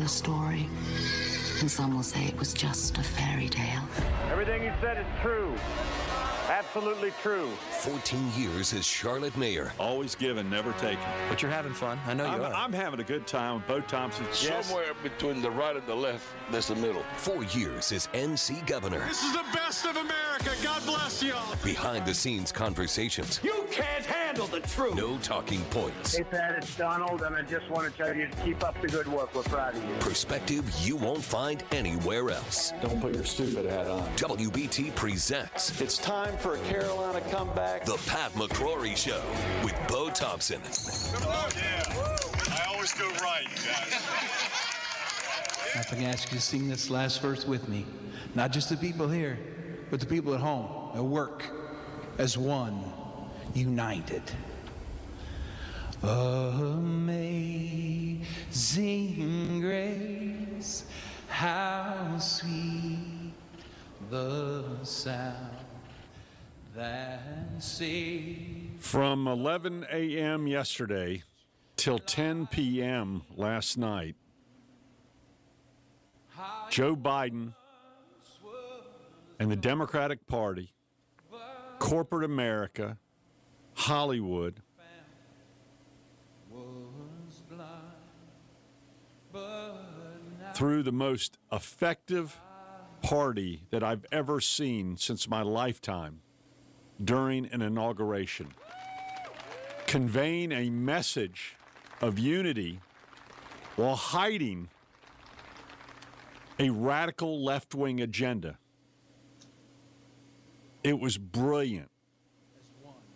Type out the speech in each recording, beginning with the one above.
Day a story, and some will say it was just a fairy tale. Everything you said is true. Absolutely true. 14 years as Charlotte Mayor. Always given, never taken. But you're having fun. I know you I'm, are. I'm having a good time with Bo Thompson. Somewhere between the right and the left, there's the middle. Four years as NC governor. This is the best of America. God bless y'all. Behind the scenes conversations. You can't handle the truth. No talking points. Hey, Pat, it's Donald, and I just want to tell you to keep up the good work. We're proud of you. Perspective you won't find anywhere else. Don't put your stupid hat on. WBT presents. It's time for a Carolina comeback. The Pat McCrory Show with Bo Thompson. Oh, yeah. I always do right, guys. If I can ask you to sing this last verse with me, not just the people here, but the people at home, at work, as one, united. Amazing grace, how sweet the sound that saved. From 11 a.m. yesterday till 10 p.m. last night, Joe Biden and the Democratic Party, corporate America, Hollywood, through the most effective party that I've ever seen since my lifetime during an inauguration, conveying a message of unity while hiding a radical left wing agenda. It was brilliant.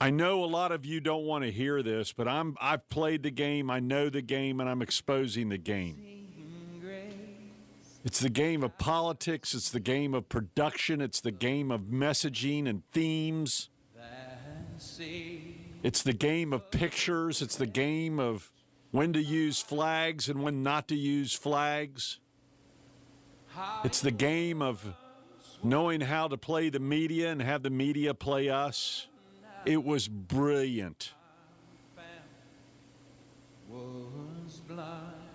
I know a lot of you don't want to hear this, but I'm I've played the game, I know the game, and I'm exposing the game. It's the game of politics, it's the game of production, it's the game of messaging and themes. It's the game of pictures, it's the game of when to use flags and when not to use flags. It's the game of knowing how to play the media and have the media play us. It was brilliant.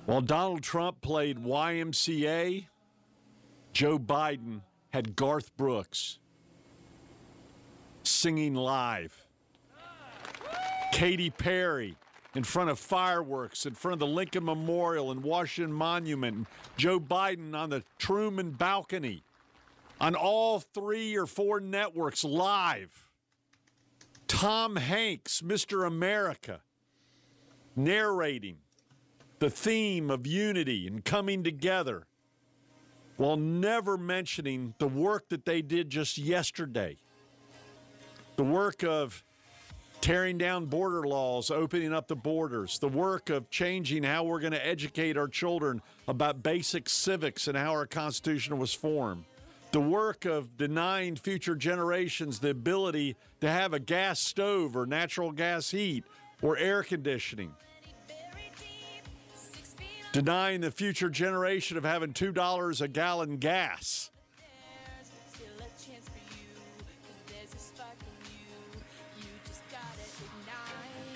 While Donald Trump played YMCA, Joe Biden had Garth Brooks singing live. Katy Perry in front of fireworks, in front of the Lincoln Memorial and Washington Monument. Joe Biden on the Truman balcony on all three or four networks live. Tom Hanks, Mr. America, narrating the theme of unity and coming together while never mentioning the work that they did just yesterday. The work of tearing down border laws, opening up the borders, the work of changing how we're going to educate our children about basic civics and how our Constitution was formed, the work of denying future generations the ability to have a gas stove or natural gas heat or air conditioning. Denying the future generation of having $2 a gallon gas.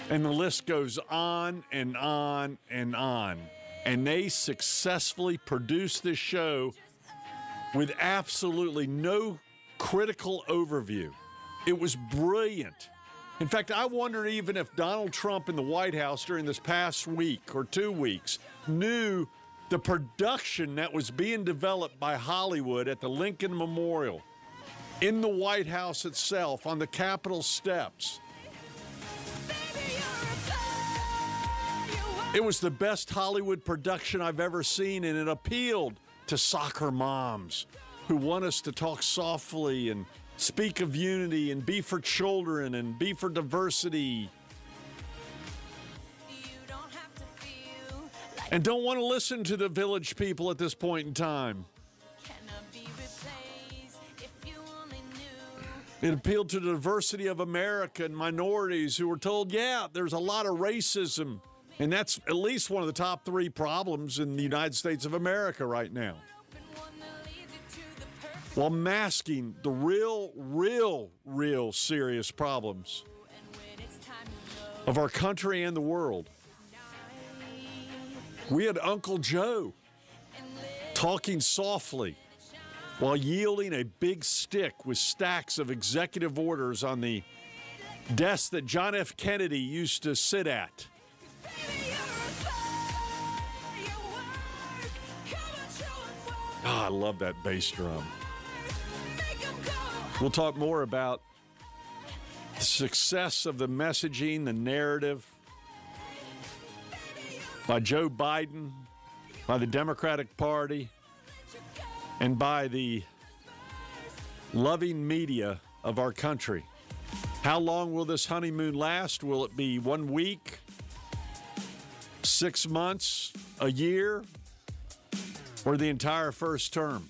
And the list goes on and on and on. And they successfully produced this show with absolutely no critical overview. It was brilliant. In fact, I wonder even if Donald Trump in the White House during this past week or two weeks knew the production that was being developed by Hollywood at the Lincoln Memorial, in the White House itself, on the Capitol steps. It was the best Hollywood production I've ever seen, and it appealed to soccer moms who want us to talk softly and speak of unity and be for children and be for diversity. and don't want to listen to the village people at this point in time. It appealed to the diversity of America and minorities who were told, yeah, there's a lot of racism. And that's at least one of the top three problems in the United States of America right now. While masking the real, real, real serious problems of our country and the world. We had Uncle Joe talking softly while yielding a big stick with stacks of executive orders on the desk that John F. Kennedy used to sit at. Oh, I love that bass drum. We'll talk more about the success of the messaging, the narrative by Joe Biden, by the Democratic Party, and by the loving media of our country. How long will this honeymoon last? Will it be one week, six months, a year, or the entire first term?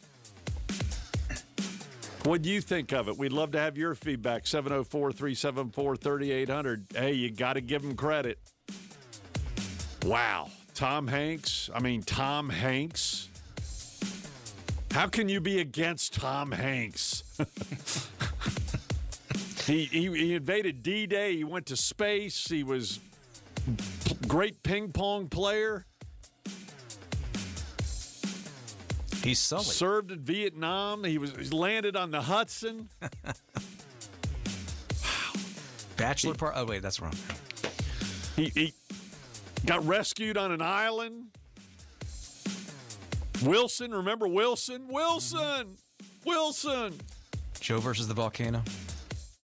What do you think of it? We'd love to have your feedback. 704 374 3800. Hey, you got to give them credit. Wow. Tom Hanks. I mean, Tom Hanks. How can you be against Tom Hanks? he, he, he invaded D Day. He went to space. He was great ping pong player. He's Sully. Served in Vietnam. He was he landed on the Hudson. Bachelor part. Oh wait, that's wrong. He, he got rescued on an island. Wilson, remember Wilson? Wilson, mm-hmm. Wilson. Joe versus the volcano.